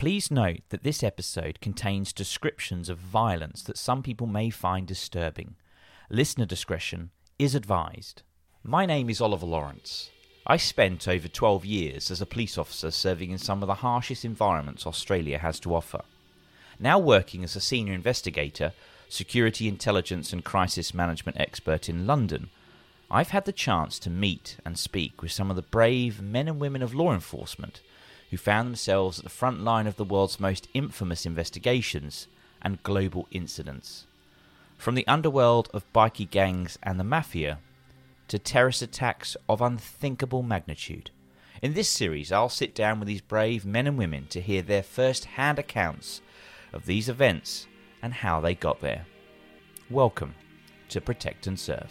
Please note that this episode contains descriptions of violence that some people may find disturbing. Listener discretion is advised. My name is Oliver Lawrence. I spent over 12 years as a police officer serving in some of the harshest environments Australia has to offer. Now working as a senior investigator, security intelligence and crisis management expert in London, I've had the chance to meet and speak with some of the brave men and women of law enforcement who found themselves at the front line of the world's most infamous investigations and global incidents. From the underworld of bikie gangs and the mafia to terrorist attacks of unthinkable magnitude. In this series, I'll sit down with these brave men and women to hear their first hand accounts of these events and how they got there. Welcome to Protect and Serve.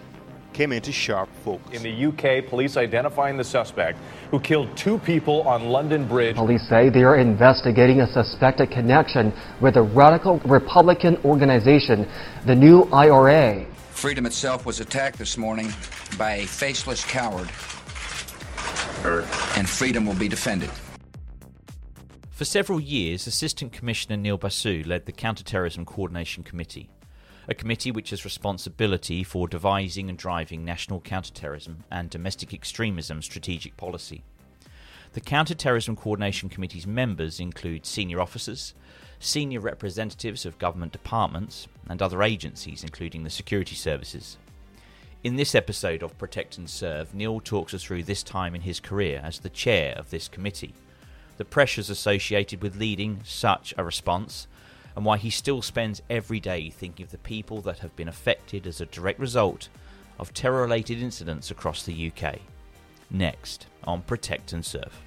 came into sharp focus. In the UK, police identifying the suspect who killed two people on London Bridge. Police say they are investigating a suspected connection with a radical Republican organization, the New IRA. Freedom itself was attacked this morning by a faceless coward, and freedom will be defended. For several years, Assistant Commissioner Neil Basu led the Counterterrorism Coordination Committee a committee which has responsibility for devising and driving national counterterrorism and domestic extremism strategic policy. The Counterterrorism Coordination Committee's members include senior officers, senior representatives of government departments, and other agencies, including the security services. In this episode of Protect and Serve, Neil talks us through this time in his career as the chair of this committee, the pressures associated with leading such a response, and why he still spends every day thinking of the people that have been affected as a direct result of terror related incidents across the UK. Next on Protect and Serve.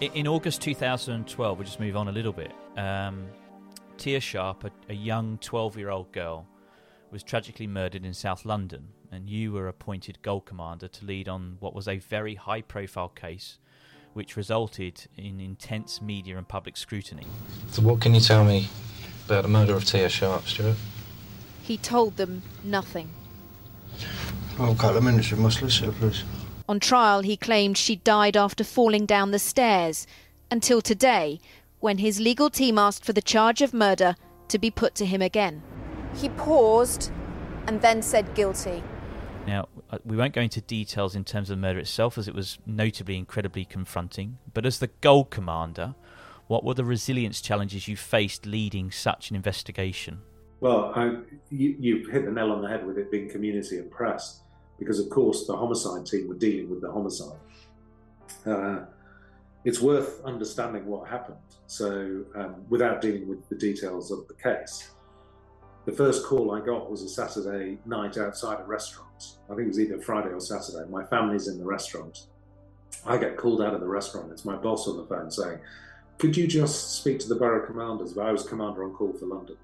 In August 2012, we'll just move on a little bit. Um, Tia Sharp, a, a young 12 year old girl, was tragically murdered in South London and you were appointed Gold Commander to lead on what was a very high profile case which resulted in intense media and public scrutiny. So, what can you tell me about the murder of Tia Sharp, Stuart? He told them nothing. Oh, a couple of minutes, we must listen, please. On trial, he claimed she died after falling down the stairs, until today, when his legal team asked for the charge of murder to be put to him again. He paused and then said guilty. Now, uh, we won't go into details in terms of the murder itself, as it was notably incredibly confronting. But as the Gold Commander, what were the resilience challenges you faced leading such an investigation? Well, I, you, you hit the nail on the head with it being community and press, because of course the homicide team were dealing with the homicide. Uh, it's worth understanding what happened. So, um, without dealing with the details of the case, the first call I got was a Saturday night outside a restaurant. I think it was either Friday or Saturday. My family's in the restaurant. I get called out of the restaurant. It's my boss on the phone saying, Could you just speak to the borough commanders? I was commander on call for London.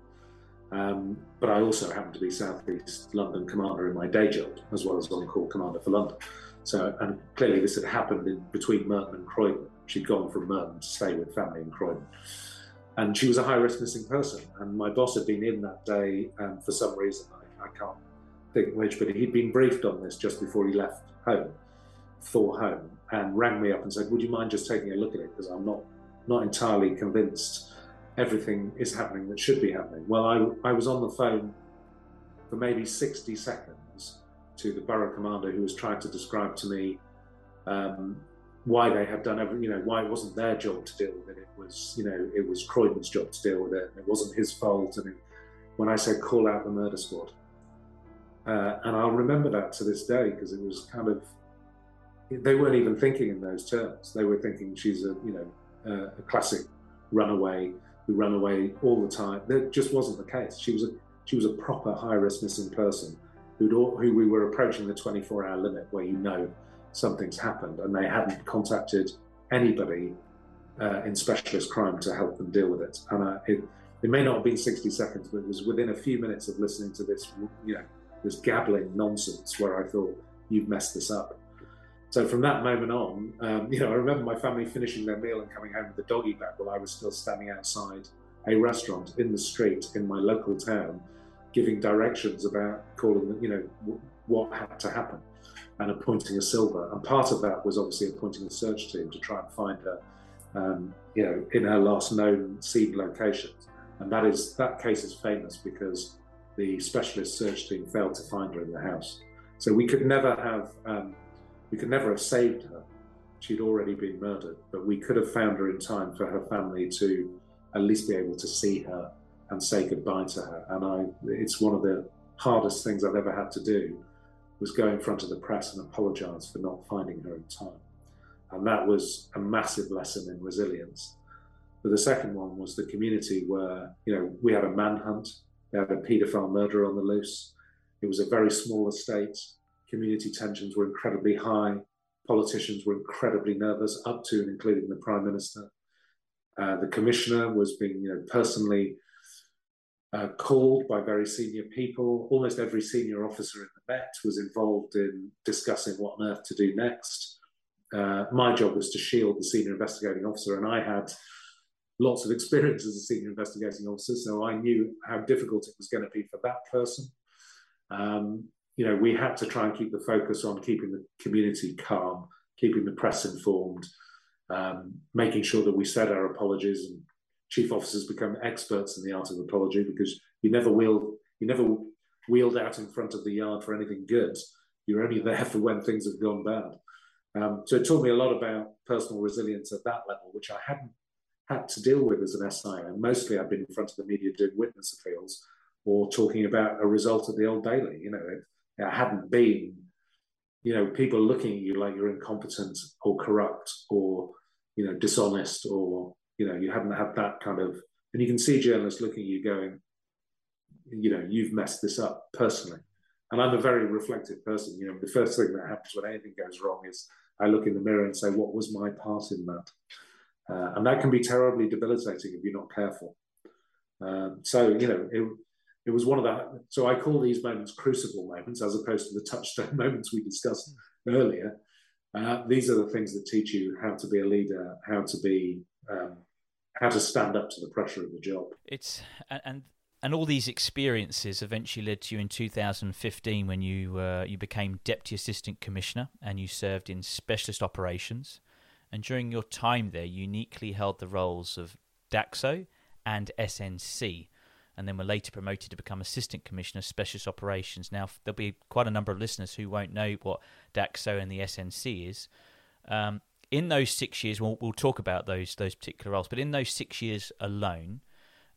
Um, but I also happen to be Southeast London commander in my day job, as well as on call commander for London. So, and clearly this had happened in between Merton and Croydon. She'd gone from Merton to stay with family in Croydon and she was a high risk missing person. And my boss had been in that day um, for some reason I, I, can't think which, but he'd been briefed on this just before he left home, for home, and rang me up and said, "Would you mind just taking a look at it? Because I'm not not entirely convinced everything is happening that should be happening." Well, I I was on the phone for maybe 60 seconds to the borough commander who was trying to describe to me um, why they had done everything, you know, why it wasn't their job to deal with it. It was, you know, it was Croydon's job to deal with it. And it wasn't his fault. And it, when I said call out the murder squad, uh, and I'll remember that to this day because it was kind of, they weren't even thinking in those terms. They were thinking she's a, you know, uh, a classic runaway who ran away all the time. That just wasn't the case. She was a, she was a proper high risk missing person who'd, who we were approaching the 24 hour limit where you know something's happened and they hadn't contacted anybody uh, in specialist crime to help them deal with it. And uh, it, it may not have been 60 seconds, but it was within a few minutes of listening to this, you know, this gabbling nonsense where I thought, you've messed this up. So from that moment on, um, you know, I remember my family finishing their meal and coming home with the doggy bag while I was still standing outside a restaurant in the street in my local town, giving directions about calling, you know, what had to happen and appointing a silver. And part of that was obviously appointing a search team to try and find her, um, you know, in her last known seen locations. And that is that case is famous because the specialist search team failed to find her in the house. So we could never have um, we could never have saved her. She'd already been murdered, but we could have found her in time for her family to at least be able to see her and say goodbye to her. And I, it's one of the hardest things I've ever had to do was go in front of the press and apologise for not finding her in time. And that was a massive lesson in resilience. But the second one was the community where, you know, we had a manhunt they had a paedophile murderer on the loose. It was a very small estate. Community tensions were incredibly high. Politicians were incredibly nervous, up to and including the Prime Minister. Uh, the Commissioner was being you know, personally uh, called by very senior people. Almost every senior officer in the Met was involved in discussing what on earth to do next. Uh, my job was to shield the senior investigating officer, and I had lots of experience as a senior investigating officer, so I knew how difficult it was going to be for that person. Um, you know, we had to try and keep the focus on keeping the community calm, keeping the press informed, um, making sure that we said our apologies and chief officers become experts in the art of apology because you never wheel you never wheeled out in front of the yard for anything good. You're only there for when things have gone bad. Um, so it taught me a lot about personal resilience at that level, which I hadn't had to deal with as an SI. And mostly I've been in front of the media doing witness appeals or talking about a result of the Old Bailey. You know, it, it hadn't been, you know, people looking at you like you're incompetent or corrupt or, you know, dishonest or, you know, you haven't had that kind of, and you can see journalists looking at you going, you know, you've messed this up personally. And I'm a very reflective person. You know, the first thing that happens when anything goes wrong is I look in the mirror and say, what was my part in that? Uh, and that can be terribly debilitating if you're not careful. Um, so, you know, it, it was one of the, so I call these moments crucible moments as opposed to the touchstone moments we discussed earlier. Uh, these are the things that teach you how to be a leader, how to be, um, how to stand up to the pressure of the job. It's, and, and all these experiences eventually led to you in 2015 when you uh, you became deputy assistant commissioner and you served in specialist operations and during your time there, uniquely held the roles of DACSO and SNC, and then were later promoted to become Assistant Commissioner Specialist Operations. Now, there'll be quite a number of listeners who won't know what DACSO and the SNC is. Um, in those six years, we'll, we'll, talk about those those particular roles, but in those six years alone,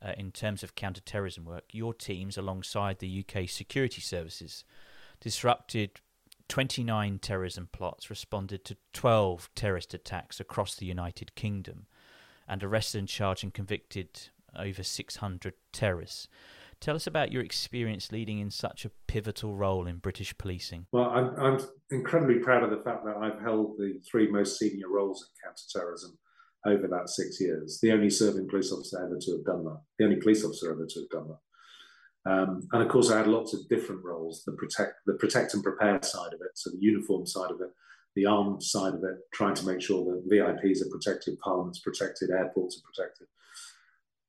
uh, in terms of counter-terrorism work, your teams, alongside the UK security services, disrupted 29 terrorism plots responded to 12 terrorist attacks across the United Kingdom and arrested and charged and convicted over 600 terrorists. Tell us about your experience leading in such a pivotal role in British policing. Well, I'm, I'm incredibly proud of the fact that I've held the three most senior roles in counter-terrorism over that six years. The only serving police officer ever to have done that. The only police officer ever to have done that. Um, and of course, I had lots of different roles: the protect, the protect and prepare side of it, so the uniform side of it, the armed side of it, trying to make sure that VIPs are protected, Parliament's protected, airports are protected,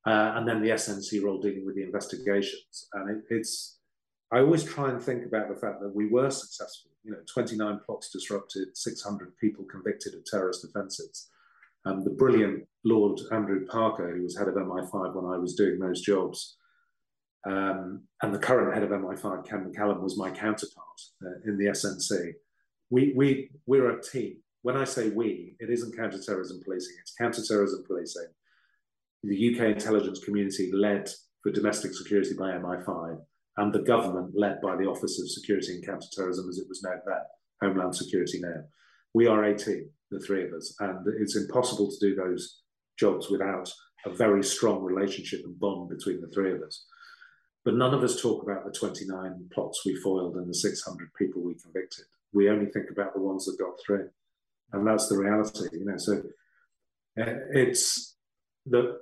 uh, and then the SNC role dealing with the investigations. And it, it's I always try and think about the fact that we were successful. You know, 29 plots disrupted, 600 people convicted of terrorist offences. Um, the brilliant Lord Andrew Parker, who was head of MI5 when I was doing those jobs, um, and the current head of MI5, Ken McCallum, was my counterpart uh, in the SNC. We, we, we're a team. When I say we, it isn't counterterrorism policing, it's counterterrorism policing. The UK intelligence community led for domestic security by MI5 and the government led by the Office of Security and Counterterrorism, as it was known then, Homeland Security now. We are a team, the three of us, and it's impossible to do those jobs without a very strong relationship and bond between the three of us. But none of us talk about the 29 plots we foiled and the 600 people we convicted. We only think about the ones that got through, and that's the reality, you know. So uh, it's the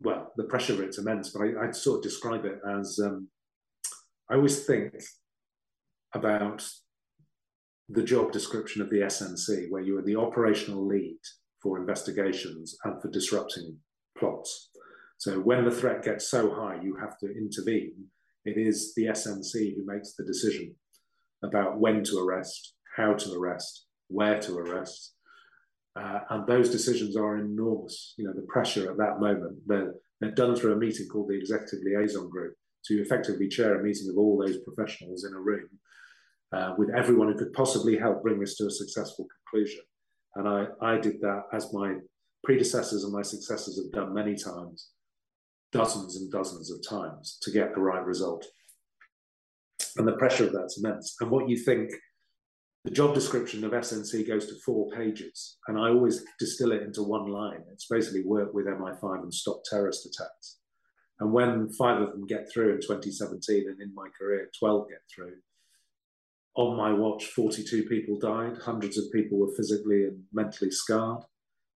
well, the pressure it's immense, but I, would sort of describe it as um, I always think about the job description of the SNC, where you are the operational lead for investigations and for disrupting plots. So when the threat gets so high, you have to intervene. It is the SNC who makes the decision about when to arrest, how to arrest, where to arrest. Uh, and those decisions are enormous. You know, the pressure at that moment, they're, they're done through a meeting called the Executive Liaison Group to effectively chair a meeting of all those professionals in a room uh, with everyone who could possibly help bring this to a successful conclusion. And I, I did that as my predecessors and my successors have done many times, dozens and dozens of times to get the right result. And the pressure of that's immense. And what you think, the job description of SNC goes to four pages, and I always distill it into one line. It's basically work with MI5 and stop terrorist attacks. And when five of them get through in 2017, and in my career, 12 get through, on my watch, 42 people died, hundreds of people were physically and mentally scarred.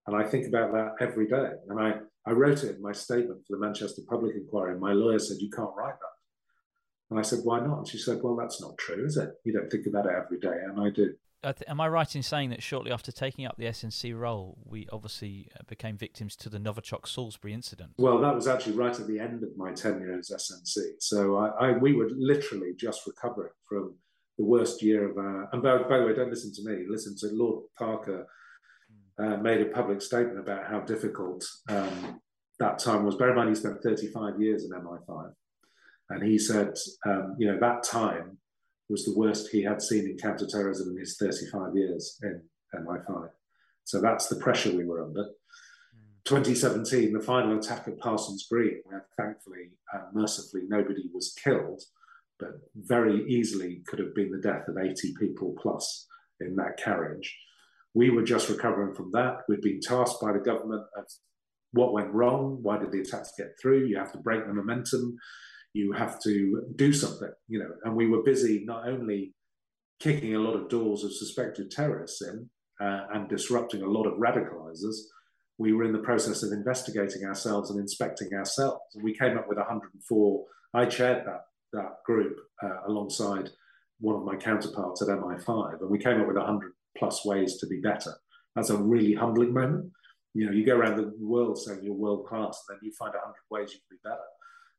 And I think about that every day. And I, I wrote it in my statement for the Manchester Public Inquiry. My lawyer said, You can't write that. And I said, Why not? And she said, Well, that's not true, is it? You don't think about it every day. And I do am I right in saying that shortly after taking up the SNC role, we obviously uh, became victims to the Novichok Salisbury incident? Well, that was actually right at the end of my tenure as SNC. So I, I, we were literally just recovering from the worst year of our. And by, by the way, don't listen to me. Listen to Lord Parker. Uh, made a public statement about how difficult um, that time was. Bear in mind, he spent 35 years in MI5. And he said, um, you know, that time was the worst he had seen in counterterrorism in his 35 years in MI5. So that's the pressure we were under. 2017, the final attack at Parsons Green, where thankfully, uh, mercifully, nobody was killed, but very easily could have been the death of 80 people plus in that carriage. We were just recovering from that. We'd been tasked by the government of what went wrong, why did the attacks get through? You have to break the momentum you have to do something, you know. And we were busy not only kicking a lot of doors of suspected terrorists in uh, and disrupting a lot of radicalizers, we were in the process of investigating ourselves and inspecting ourselves. And we came up with 104. I chaired that that group uh, alongside one of my counterparts at MI5, and we came up with 100 plus ways to be better. That's a really humbling moment. You know, you go around the world saying you're world class, and then you find 100 ways you can be better.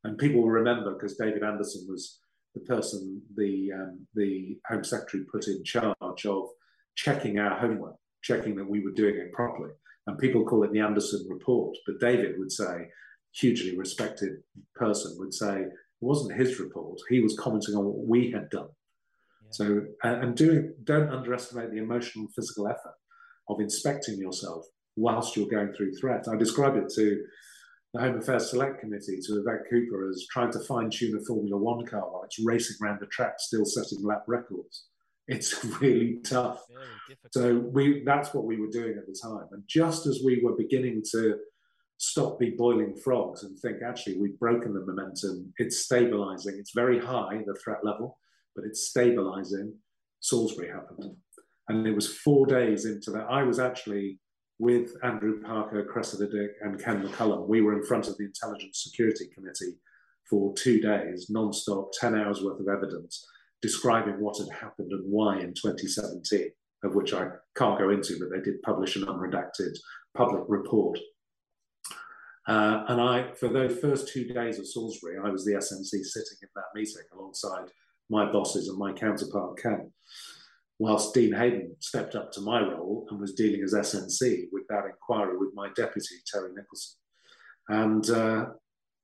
And people will remember because David Anderson was the person the um, the Home Secretary put in charge of checking our homework, checking that we were doing it properly. And people call it the Anderson report, but David would say, hugely respected person would say, it wasn't his report. He was commenting on what we had done. Yeah. So, and doing, don't underestimate the emotional and physical effort of inspecting yourself whilst you're going through threat. I describe it to the Home Affairs Select Committee to Yvette Cooper as trying to fine tune a Formula One car while it's racing around the track, still setting lap records. It's really tough. So we that's what we were doing at the time. And just as we were beginning to stop be boiling frogs and think actually we've broken the momentum, it's stabilizing. It's very high, the threat level, but it's stabilizing. Salisbury happened. And it was four days into that. I was actually with Andrew Parker, Cressida Dick, and Ken McCallum. We were in front of the Intelligence Security Committee for two days, non-stop, 10 hours worth of evidence, describing what had happened and why in 2017, of which I can't go into, but they did publish an unredacted public report. Uh, and I, for those first two days of Salisbury, I was the SNC sitting in that meeting alongside my bosses and my counterpart Ken. Whilst Dean Haydon stepped up to my role and was dealing as SNC with that inquiry with my deputy, Terry Nicholson. And uh,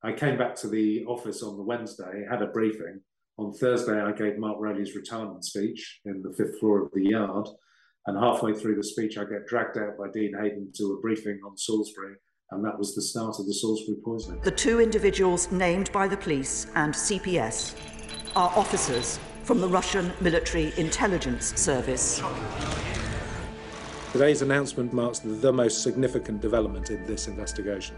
I came back to the office on the Wednesday, had a briefing. On Thursday, I gave Mark Rowley's retirement speech in the fifth floor of the yard. And halfway through the speech, I get dragged out by Dean Haydon to a briefing on Salisbury. And that was the start of the Salisbury poisoning. The two individuals named by the police and CPS are officers from the Russian Military Intelligence Service. Today's announcement marks the most significant development in this investigation.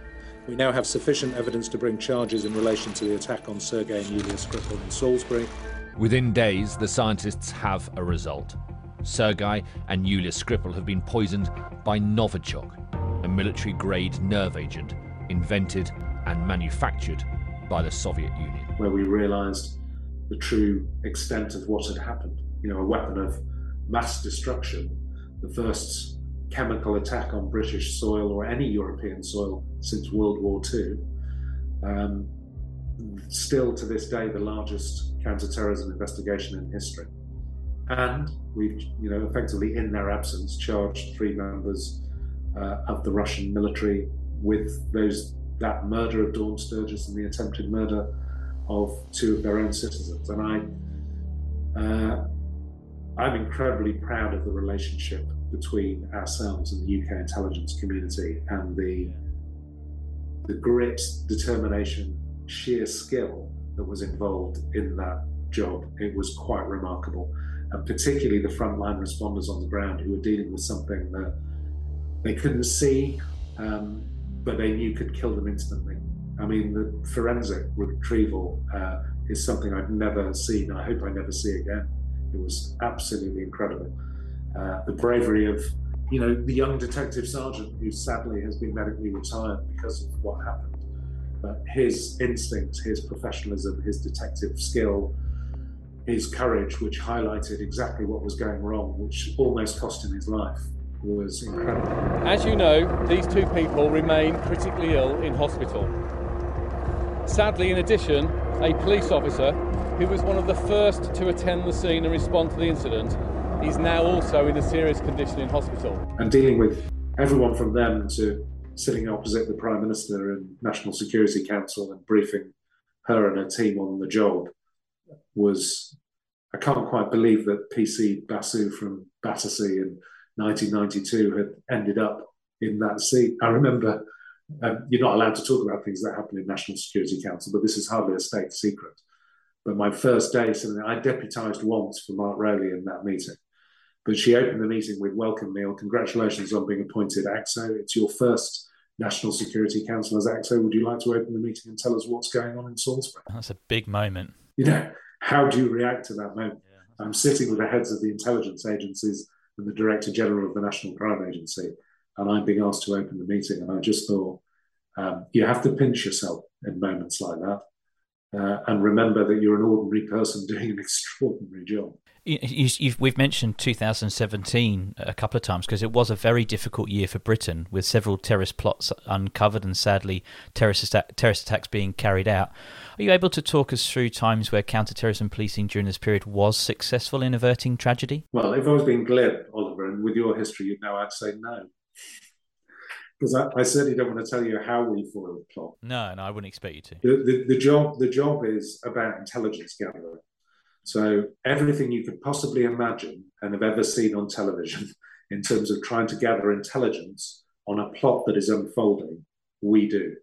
We now have sufficient evidence to bring charges in relation to the attack on Sergei and Yulia Skripal in Salisbury. Within days, the scientists have a result. Sergei and Yulia Skripal have been poisoned by Novichok, a military grade nerve agent invented and manufactured by the Soviet Union. Where we realised the true extent of what had happened. You know, a weapon of mass destruction, the first chemical attack on British soil or any European soil since World War II. Um, still to this day, the largest counterterrorism investigation in history. And we've, you know, effectively in their absence, charged three members uh, of the Russian military with those that murder of Dawn Sturgess and the attempted murder of two of their own citizens. And I, uh, I'm incredibly proud of the relationship between ourselves and the UK intelligence community and the the grit, determination, sheer skill that was involved in that job. It was quite remarkable, and particularly the frontline responders on the ground who were dealing with something that they couldn't see, um, but they knew could kill them instantly. I mean, the forensic retrieval uh, is something I've never seen. I hope I never see again. It was absolutely incredible. Uh, the bravery of, you know, the young detective sergeant who sadly has been medically retired because of what happened. But his instinct, his professionalism, his detective skill, his courage, which highlighted exactly what was going wrong, which almost cost him his life, was incredible. As you know, these two people remain critically ill in hospital. Sadly, in addition, a police officer who was one of the first to attend the scene and respond to the incident is now also in a serious condition in hospital. And dealing with everyone from them to sitting opposite the Prime Minister and National Security Council and briefing her and her team on the job was I can't quite believe that PC Basu from Battersea in 1992 had ended up in that seat. I remember um, you're not allowed to talk about things that happen in National Security Council, but this is hardly a state secret. But my first day, something I deputised once for Mark Rowley in that meeting. But she opened the meeting with "Welcome, Neil. Congratulations on being appointed ACSO. It's your first National Security Council as ACSO. Would you like to open the meeting and tell us what's going on in Salisbury?" That's a big moment. You know, how do you react to that moment? Yeah. I'm sitting with the heads of the intelligence agencies and the Director General of the National Crime Agency, and I'm being asked to open the meeting. And I just thought, um, you have to pinch yourself in moments like that. Uh, and remember that you're an ordinary person doing an extraordinary job. You, we've mentioned 2017 a couple of times because it was a very difficult year for Britain with several terrorist plots uncovered and sadly terrorist, terrorist attacks being carried out. Are you able to talk us through times where counterterrorism policing during this period was successful in averting tragedy? Well, if I was being glib, Oliver, and with your history, you'd know I'd say no because I, I, certainly don't want to tell you how we foil the plot. No, no, I wouldn't expect you to. The, the, the, job the job is about intelligence gathering. So everything you could possibly imagine and have ever seen on television in terms of trying to gather intelligence on a plot that is unfolding, we do.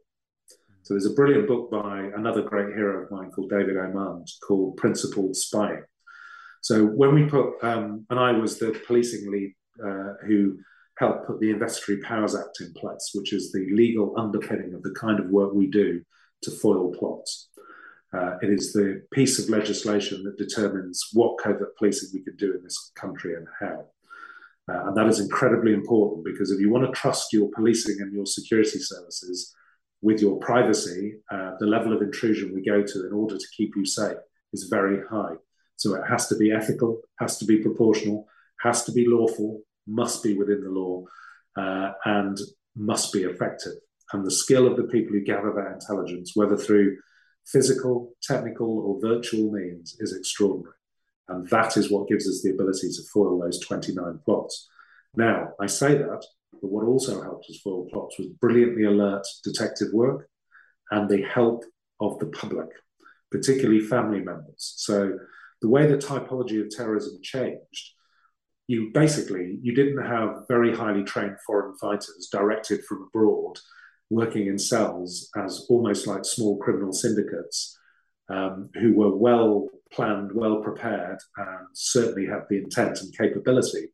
So there's a brilliant book by another great hero of mine called David Omand called Principled Spying. So when we put, um, and I was the policing lead uh, who helped put the Investigatory Powers Act in place, which is the legal underpinning of the kind of work we do to foil plots. Uh, it is the piece of legislation that determines what covert policing we can do in this country and how. Uh, and that is incredibly important because if you want to trust your policing and your security services with your privacy, uh, the level of intrusion we go to in order to keep you safe is very high. So it has to be ethical, has to be proportional, has to be lawful, must be within the law uh, and must be effective. And the skill of the people who gather that intelligence, whether through physical, technical, or virtual means is extraordinary. And that is what gives us the ability to foil those 29 plots. Now, I say that, but what also helped us foil plots was brilliantly alert detective work and the help of the public, particularly family members. So the way the typology of terrorism changed, you basically you didn't have very highly trained foreign fighters directed from abroad working in cells as almost like small criminal syndicates um, who were well planned, well prepared, and certainly had the intent and capability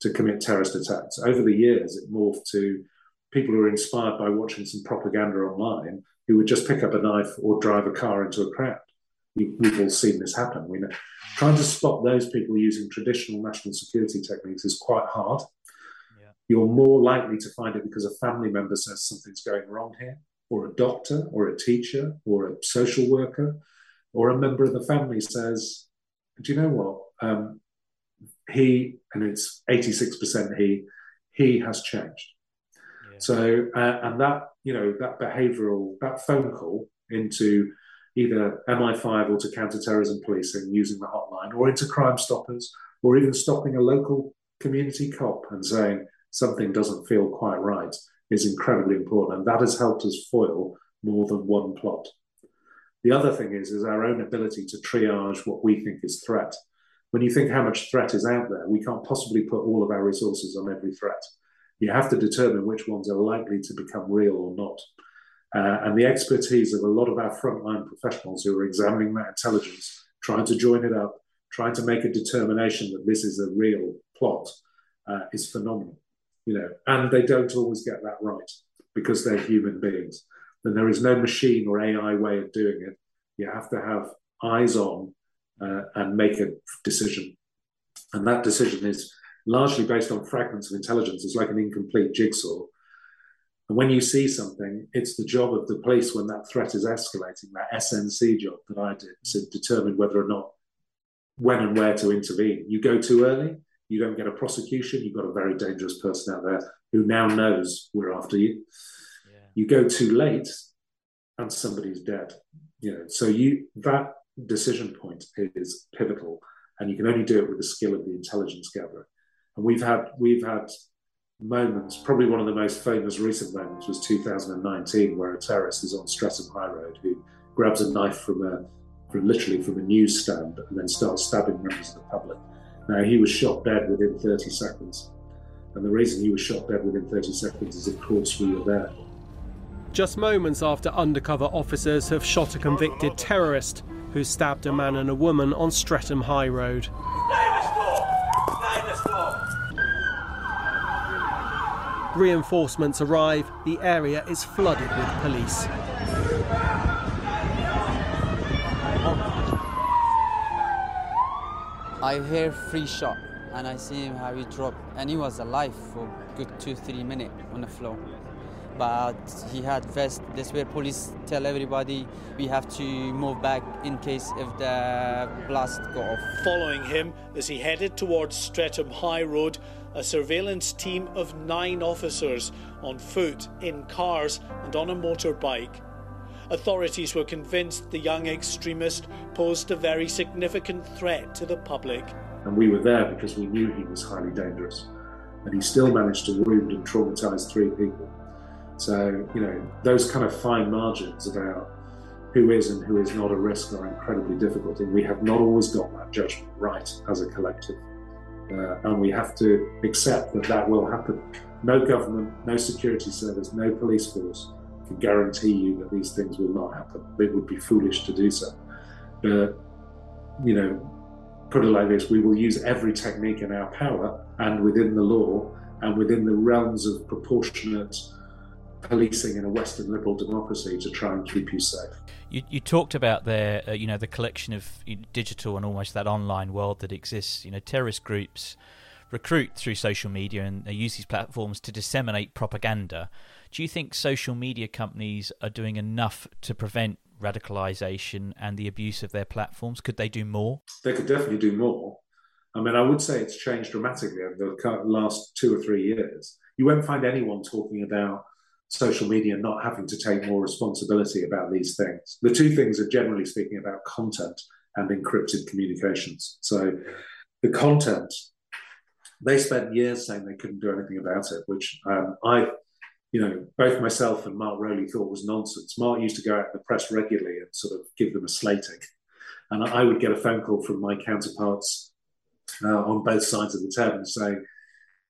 to commit terrorist attacks. Over the years, it morphed to people who were inspired by watching some propaganda online who would just pick up a knife or drive a car into a crowd. We, have all seen this happen. We know trying to spot those people using traditional national security techniques is quite hard. Yeah. You're more likely to find it because a family member says something's going wrong here, or a doctor, or a teacher, or a social worker, or a member of the family says, "Do you know what? Um, he and it's 86% he he has changed." Yeah. So, uh, and that you know that behavioural that phone call into either MI5 or to counterterrorism policing using the hotline, or into Crime Stoppers, or even stopping a local community cop and saying something doesn't feel quite right is incredibly important. And that has helped us foil more than one plot. The other thing is, is our own ability to triage what we think is threat. When you think how much threat is out there, we can't possibly put all of our resources on every threat. You have to determine which ones are likely to become real or not. Uh, and the expertise of a lot of our frontline professionals who are examining that intelligence, trying to join it up, trying to make a determination that this is a real plot, uh, is phenomenal. You know, and they don't always get that right because they're human beings. Then there is no machine or AI way of doing it. You have to have eyes on uh, and make a decision. And that decision is largely based on fragments of intelligence. It's like an incomplete jigsaw and when you see something, it's the job of the police when that threat is escalating, that SNC job that I did to determine whether or not, when and where to intervene. You go too early, you don't get a prosecution, you've got a very dangerous person out there who now knows we're after you. Yeah. You go too late, and somebody's dead. You know, so you that decision point is pivotal, and you can only do it with the skill of the intelligence gatherer. And we've had we've had moments, probably one of the most famous recent moments was 2019, where a terrorist is on Streatham High Road who grabs a knife from a, from literally from a newsstand and then starts stabbing members of the public. Now, he was shot dead within 30 seconds. And the reason he was shot dead within 30 seconds is, of course, we were there. Just moments after undercover officers have shot a convicted terrorist who stabbed a man and a woman on Streatham High Road. Reinforcements arrive, the area is flooded with police. I hear free shot and I see him how he dropped and he was alive for good two, three minutes on the floor. But he had vest. That's where police tell everybody we have to move back in case if the blast go off. Following him as he headed towards Streatham High Road, a surveillance team of nine officers on foot, in cars, and on a motorbike. Authorities were convinced the young extremist posed a very significant threat to the public. And we were there because we knew he was highly dangerous. And he still managed to wound and traumatize three people. So, you know, those kind of fine margins about who is and who is not a risk are incredibly difficult. And we have not always got that judgment right as a collective. Uh, and we have to accept that that will happen. No government, no security service, no police force can guarantee you that these things will not happen. It would be foolish to do so. But, you know, put it like this we will use every technique in our power and within the law and within the realms of proportionate policing in a Western liberal democracy to try and keep you safe. You, you talked about there, uh, you know, the collection of digital and almost that online world that exists. You know, terrorist groups recruit through social media and they use these platforms to disseminate propaganda. Do you think social media companies are doing enough to prevent radicalization and the abuse of their platforms? Could they do more? They could definitely do more. I mean, I would say it's changed dramatically over the last two or three years. You won't find anyone talking about social media not having to take more responsibility about these things. The two things are generally speaking about content and encrypted communications. So the content, they spent years saying they couldn't do anything about it, which um, I, you know, both myself and Mark Rowley thought was nonsense. Mark used to go out in the press regularly and sort of give them a slating. And I would get a phone call from my counterparts uh, on both sides of the table saying,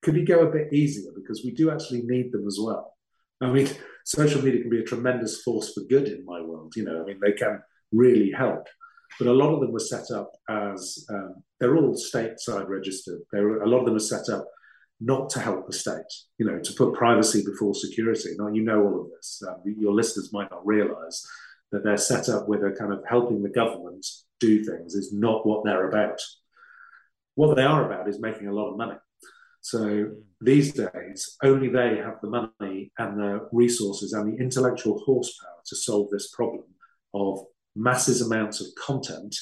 could you go a bit easier? Because we do actually need them as well. I mean, social media can be a tremendous force for good in my world. You know, I mean, they can really help. But a lot of them were set up as um, they're all stateside registered. There, a lot of them are set up not to help the state. You know, to put privacy before security. Now, you know all of this. Um, your listeners might not realise that they're set up with a kind of helping the government do things is not what they're about. What they are about is making a lot of money. So mm. these days, only they have the money and the resources and the intellectual horsepower to solve this problem of masses amounts of content,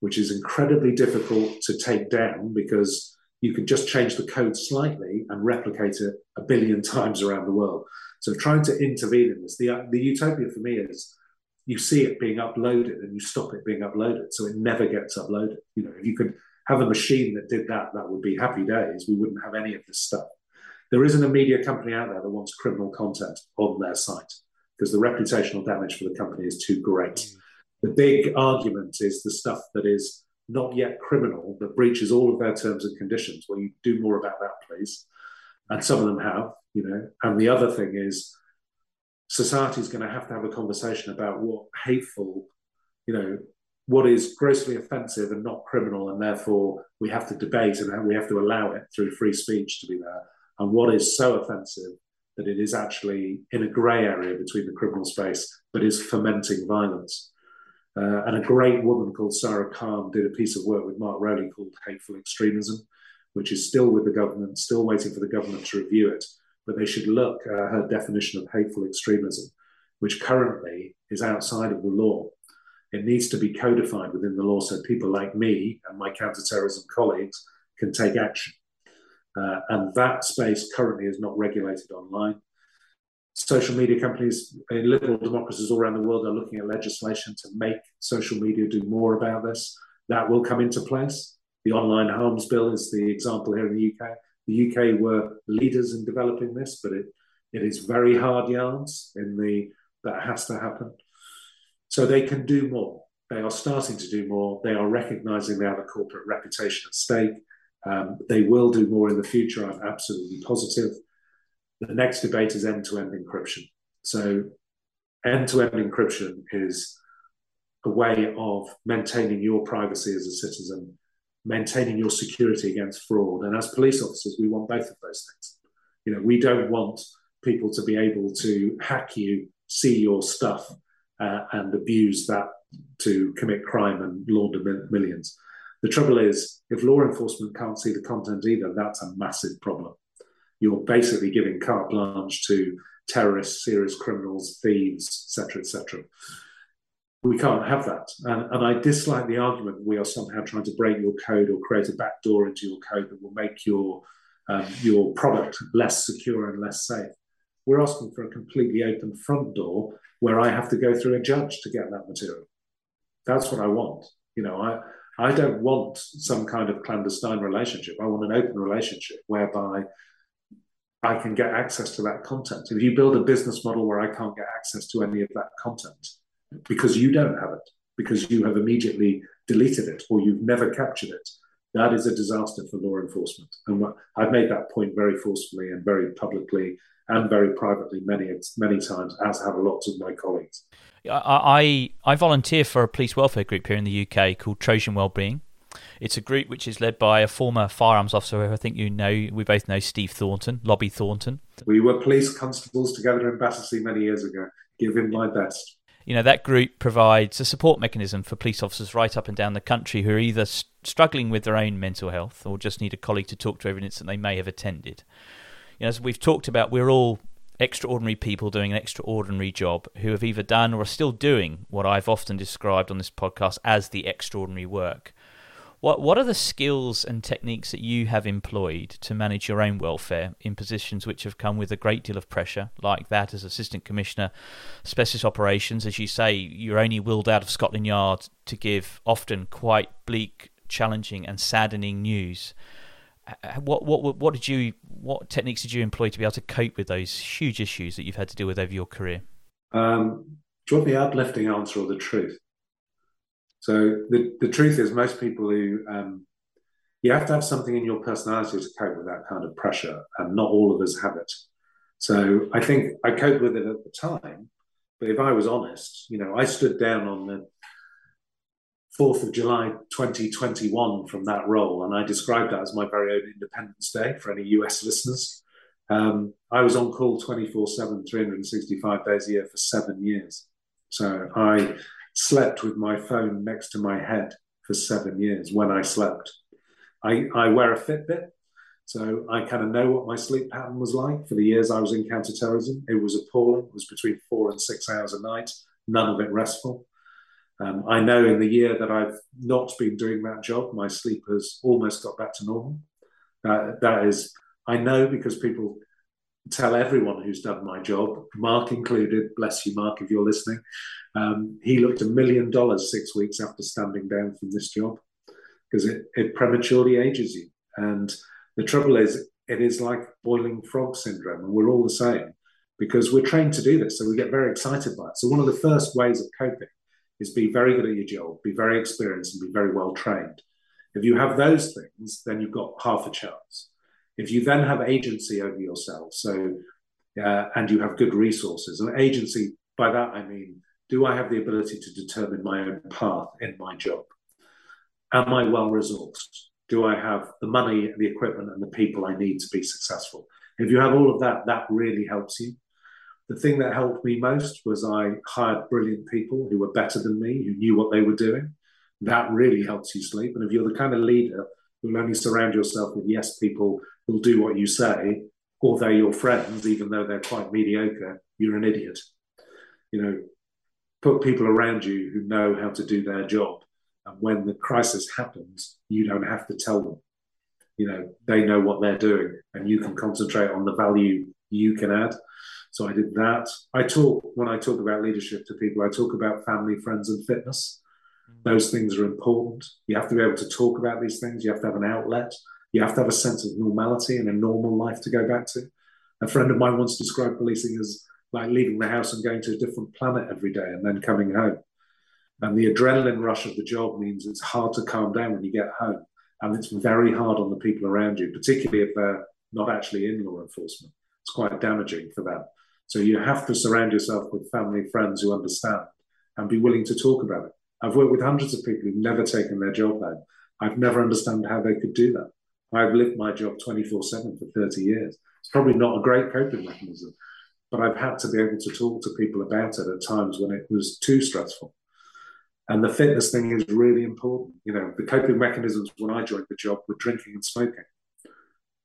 which is incredibly difficult to take down because you can just change the code slightly and replicate it a billion times around the world. So trying to intervene in this, the, the utopia for me is you see it being uploaded and you stop it being uploaded so it never gets uploaded. You know, if you could have a machine that did that, that would be happy days. We wouldn't have any of this stuff. There isn't a media company out there that wants criminal content on their site because the reputational damage for the company is too great. Mm. The big argument is the stuff that is not yet criminal, that breaches all of their terms and conditions. Well, you do more about that, please. And some of them have, you know. And the other thing is society is going to have to have a conversation about what hateful, you know, what is grossly offensive and not criminal, and therefore we have to debate and we have to allow it through free speech to be there, and what is so offensive that it is actually in a grey area between the criminal space but is fomenting violence. Uh, and a great woman called Sara Khan did a piece of work with Mark Rowley called Hateful Extremism, which is still with the government, still waiting for the government to review it. But they should look at her definition of hateful extremism, which currently is outside of the law. It needs to be codified within the law so people like me and my counterterrorism colleagues can take action. Uh, and that space currently is not regulated online. Social media companies in liberal democracies all around the world are looking at legislation to make social media do more about this. That will come into place. The Online Harms Bill is the example here in the UK. The UK were leaders in developing this, but it, it is very hard yards in the that has to happen. So they can do more. They are starting to do more. They are recognizing they have a corporate reputation at stake. Um, they will do more in the future. I'm absolutely positive. The next debate is end to end encryption. So, end to end encryption is a way of maintaining your privacy as a citizen, maintaining your security against fraud. And as police officers, we want both of those things. You know, we don't want people to be able to hack you, see your stuff, uh, and abuse that to commit crime and launder millions. The trouble is, if law enforcement can't see the content either, that's a massive problem. You're basically giving carte blanche to terrorists, serious criminals, thieves, etc., etc. We can't have that. And, and I dislike the argument we are somehow trying to break your code or create a backdoor into your code that will make your um, your product less secure and less safe. We're asking for a completely open front door where I have to go through a judge to get that material. That's what I want. You know, I I don't want some kind of clandestine relationship. I want an open relationship whereby I can get access to that content. If you build a business model where I can't get access to any of that content because you don't have it, because you have immediately deleted it or you've never captured it, that is a disaster for law enforcement. And I've made that point very forcefully and very publicly and very privately many many times, as have lots of my colleagues. I I volunteer for a police welfare group here in the UK called Trojan Wellbeing. It's a group which is led by a former firearms officer who I think you know. We both know Steve Thornton, Lobby Thornton. We were police constables together in Battersea many years ago. Give him my best. You know, that group provides a support mechanism for police officers right up and down the country who are either struggling with their own mental health or just need a colleague to talk to over an incident they may have attended. You know, as we've talked about, we're all extraordinary people doing an extraordinary job who have either done or are still doing what I've often described on this podcast as the extraordinary work. What What are the skills and techniques that you have employed to manage your own welfare in positions which have come with a great deal of pressure, like that as Assistant Commissioner, Specialist Operations? As you say, you're only willed out of Scotland Yard to give often quite bleak, challenging, and saddening news. What what what did you what techniques did you employ to be able to cope with those huge issues that you've had to deal with over your career? Um, do you want the uplifting answer or the truth? So the, the truth is, most people who um, you have to have something in your personality to cope with that kind of pressure, and not all of us have it. So I think I coped with it at the time, but if I was honest, you know, I stood down on the 4th of July 2021 from that role, and I described that as my very own Independence Day for any US listeners. Um, I was on call 24 7, 365 days a year for seven years. So I slept with my phone next to my head for seven years when I slept. I, I wear a Fitbit, so I kind of know what my sleep pattern was like for the years I was in counterterrorism. It was appalling. It was between four and six hours a night, none of it restful. Um, I know in the year that I've not been doing that job, my sleep has almost got back to normal. Uh, that is, I know because people tell everyone who's done my job, Mark included, bless you, Mark, if you're listening. Um, he looked a million dollars six weeks after standing down from this job because it, it prematurely ages you. And the trouble is, it is like boiling frog syndrome, and we're all the same because we're trained to do this. So we get very excited by it. So, one of the first ways of coping is be very good at your job, be very experienced, and be very well trained. If you have those things, then you've got half a chance. If you then have agency over yourself, so uh, and you have good resources, and agency by that I mean, do I have the ability to determine my own path in my job? Am I well resourced? Do I have the money, the equipment, and the people I need to be successful? If you have all of that, that really helps you. The thing that helped me most was I hired brilliant people who were better than me, who knew what they were doing. That really helps you sleep. And if you're the kind of leader who'll only surround yourself with yes people who'll do what you say, or they're your friends, even though they're quite mediocre, you're an idiot. You know, put people around you who know how to do their job. And when the crisis happens, you don't have to tell them. You know, they know what they're doing, and you can concentrate on the value you can add. So I did that. I talk, when I talk about leadership to people, I talk about family, friends, and fitness. Mm. Those things are important. You have to be able to talk about these things. You have to have an outlet. You have to have a sense of normality and a normal life to go back to. A friend of mine once described policing as like leaving the house and going to a different planet every day and then coming home. And the adrenaline rush of the job means it's hard to calm down when you get home. And it's very hard on the people around you, particularly if they're not actually in law enforcement. It's quite damaging for them. So you have to surround yourself with family, friends who understand and be willing to talk about it. I've worked with hundreds of people who've never taken their job home. I've never understood how they could do that. I've lived my job 24 7 for 30 years. It's probably not a great coping mechanism, but I've had to be able to talk to people about it at times when it was too stressful. And the fitness thing is really important. You know, the coping mechanisms when I joined the job were drinking and smoking.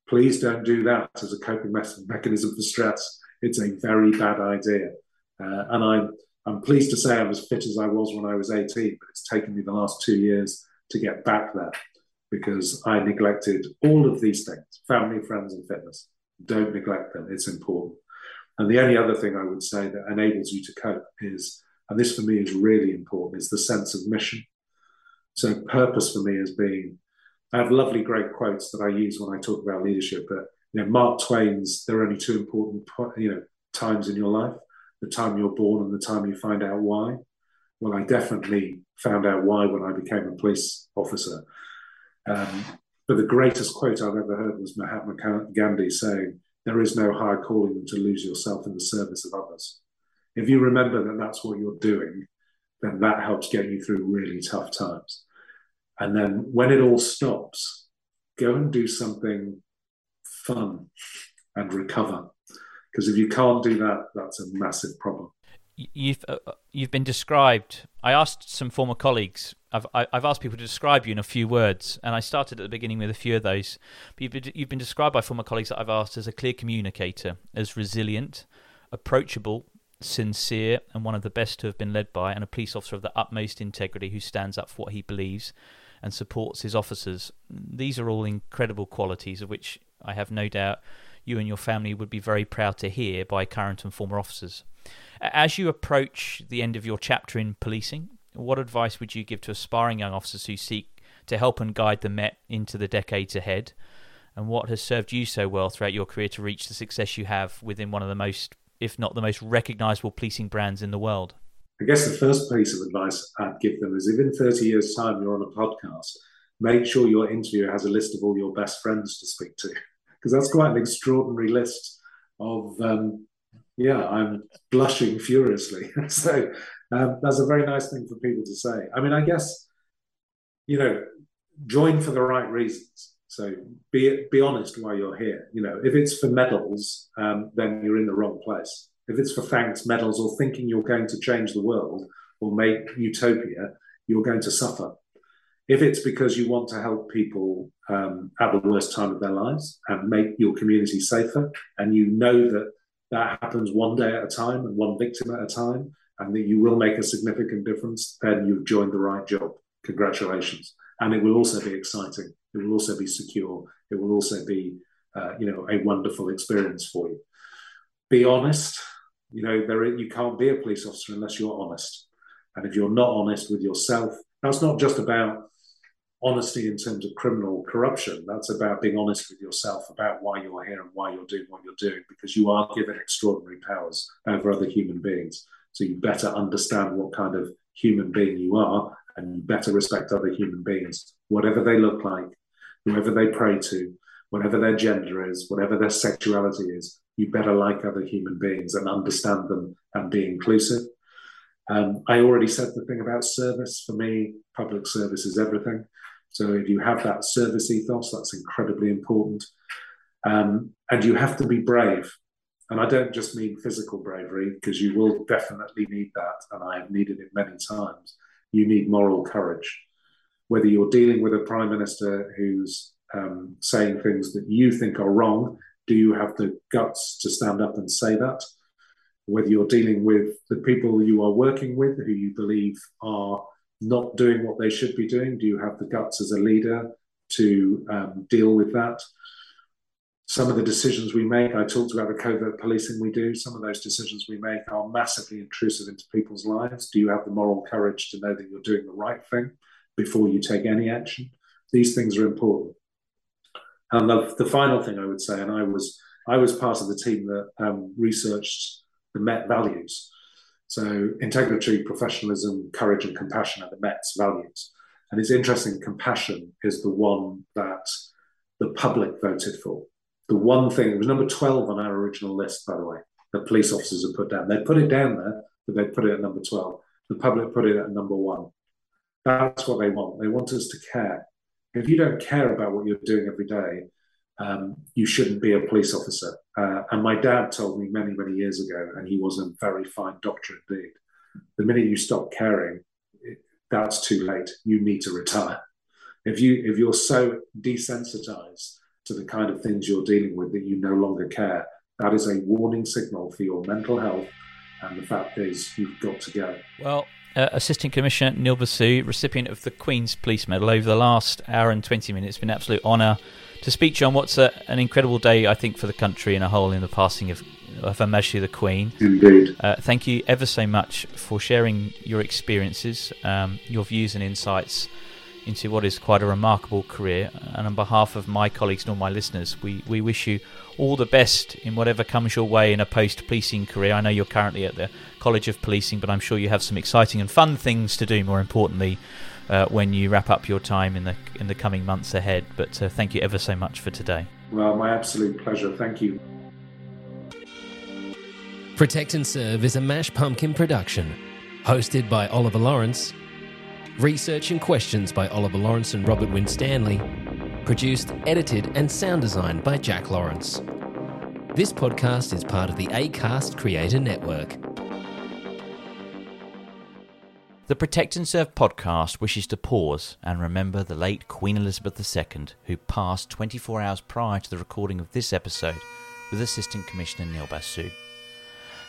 Please don't do that as a coping mechanism for stress. It's a very bad idea. Uh, and I'm, I'm pleased to say I'm as fit as I was when I was 18, but it's taken me the last two years to get back there because I neglected all of these things family, friends, and fitness. Don't neglect them, it's important. And the only other thing I would say that enables you to cope is, and this for me is really important, is the sense of mission. So, purpose for me is being, I have lovely, great quotes that I use when I talk about leadership, but you know, Mark Twain's, there are only two important you know, times in your life the time you're born and the time you find out why. Well, I definitely found out why when I became a police officer. Um, but the greatest quote I've ever heard was Mahatma Gandhi saying, There is no higher calling than to lose yourself in the service of others. If you remember that that's what you're doing, then that helps get you through really tough times. And then when it all stops, go and do something fun and recover. Because if you can't do that, that's a massive problem you've uh, you've been described. I asked some former colleagues. I've I've asked people to describe you in a few words, and I started at the beginning with a few of those. But you've been, you've been described by former colleagues that I've asked as a clear communicator, as resilient, approachable, sincere, and one of the best to have been led by, and a police officer of the utmost integrity who stands up for what he believes, and supports his officers. These are all incredible qualities of which I have no doubt you and your family would be very proud to hear by current and former officers. As you approach the end of your chapter in policing, what advice would you give to aspiring young officers who seek to help and guide the Met into the decades ahead? And what has served you so well throughout your career to reach the success you have within one of the most, if not the most recognisable policing brands in the world? I guess the first piece of advice I'd give them is if in 30 years' time you're on a podcast, make sure your interviewer has a list of all your best friends to speak to, because that's quite an extraordinary list of um, yeah, I'm blushing furiously. so um, that's a very nice thing for people to say. I mean, I guess, you know, join for the right reasons. So be be honest while you're here. You know, if it's for medals, um, then you're in the wrong place. If it's for thanks, medals, or thinking you're going to change the world or make utopia, you're going to suffer. If it's because you want to help people um, at the worst time of their lives and make your community safer, and you know that that happens one day at a time and one victim at a time, and that you will make a significant difference, then you've joined the right job. Congratulations. And it will also be exciting. It will also be secure. It will also be, uh, you know, a wonderful experience for you. Be honest. You know, there you can't be a police officer unless you're honest. And if you're not honest with yourself, that's not just about honesty in terms of criminal corruption. That's about being honest with yourself about why you're here and why you're doing what you're doing, because you are given extraordinary powers over other human beings. So you better understand what kind of human being you are, and you better respect other human beings, whatever they look like, whoever they pray to, whatever their gender is, whatever their sexuality is. You better like other human beings and understand them and be inclusive. Um, I already said the thing about service. For me, public service is everything. So if you have that service ethos, that's incredibly important. Um, and you have to be brave. And I don't just mean physical bravery, because you will definitely need that. And I have needed it many times. You need moral courage. Whether you're dealing with a prime minister who's um, saying things that you think are wrong, do you have the guts to stand up and say that? Whether you're dealing with the people you are working with who you believe are not doing what they should be doing? Do you have the guts as a leader to um, deal with that? Some of the decisions we make, I talked about the covert policing we do, some of those decisions we make are massively intrusive into people's lives. Do you have the moral courage to know that you're doing the right thing before you take any action? These things are important. And the, the final thing I would say, and I was I was part of the team that um, researched the Met values. So integrity, professionalism, courage, and compassion are the Met's values. And it's interesting, compassion is the one that the public voted for. The one thing, it was number 12 on our original list, by the way, that police officers have put down. They put it down there, but they put it at number 12. The public put it at number one. That's what they want. They want us to care. If you don't care about what you're doing every day, um, you shouldn't be a police officer. Uh, and my dad told me many, many years ago, and he was a very fine doctor indeed. The minute you stop caring, that's too late. You need to retire. If you if you're so desensitized to the kind of things you're dealing with that you no longer care, that is a warning signal for your mental health. And the fact is, you've got to go. Well, uh, Assistant Commissioner Neil Basu, recipient of the Queen's Police Medal, over the last hour and 20 minutes, been an absolute honour to speak on what's a, an incredible day, I think, for the country in a whole in the passing of, of Her Majesty the Queen. Indeed. Uh, thank you ever so much for sharing your experiences, um, your views and insights into what is quite a remarkable career. And on behalf of my colleagues and all my listeners, we, we wish you all the best in whatever comes your way in a post policing career. I know you're currently at the College of Policing, but I'm sure you have some exciting and fun things to do, more importantly, uh, when you wrap up your time in the in the coming months ahead. But uh, thank you ever so much for today. Well, my absolute pleasure. Thank you. Protect and Serve is a Mash Pumpkin production, hosted by Oliver Lawrence, research and questions by Oliver Lawrence and Robert Winstanley, produced, edited, and sound designed by Jack Lawrence. This podcast is part of the ACAST Creator Network. The Protect and Serve podcast wishes to pause and remember the late Queen Elizabeth II, who passed 24 hours prior to the recording of this episode with Assistant Commissioner Neil Basu.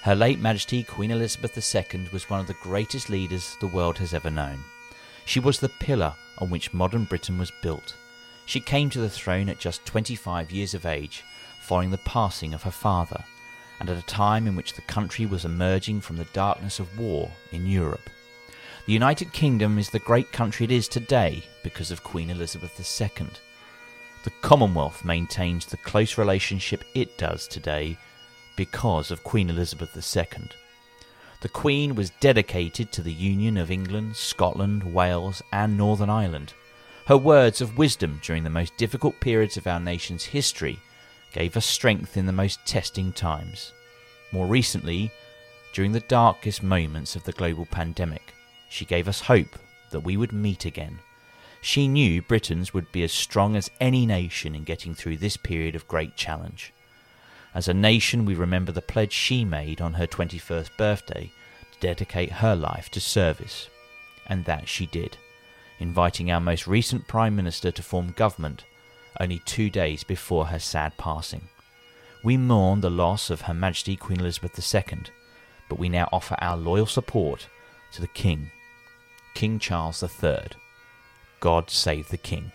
Her late Majesty Queen Elizabeth II was one of the greatest leaders the world has ever known. She was the pillar on which modern Britain was built. She came to the throne at just 25 years of age, following the passing of her father, and at a time in which the country was emerging from the darkness of war in Europe. The United Kingdom is the great country it is today because of Queen Elizabeth II. The Commonwealth maintains the close relationship it does today because of Queen Elizabeth II. The Queen was dedicated to the union of England, Scotland, Wales, and Northern Ireland. Her words of wisdom during the most difficult periods of our nation's history gave us strength in the most testing times. More recently, during the darkest moments of the global pandemic, she gave us hope that we would meet again. She knew Britons would be as strong as any nation in getting through this period of great challenge. As a nation, we remember the pledge she made on her 21st birthday to dedicate her life to service. And that she did, inviting our most recent Prime Minister to form government only two days before her sad passing. We mourn the loss of Her Majesty Queen Elizabeth II, but we now offer our loyal support to the King, King Charles III. God save the King.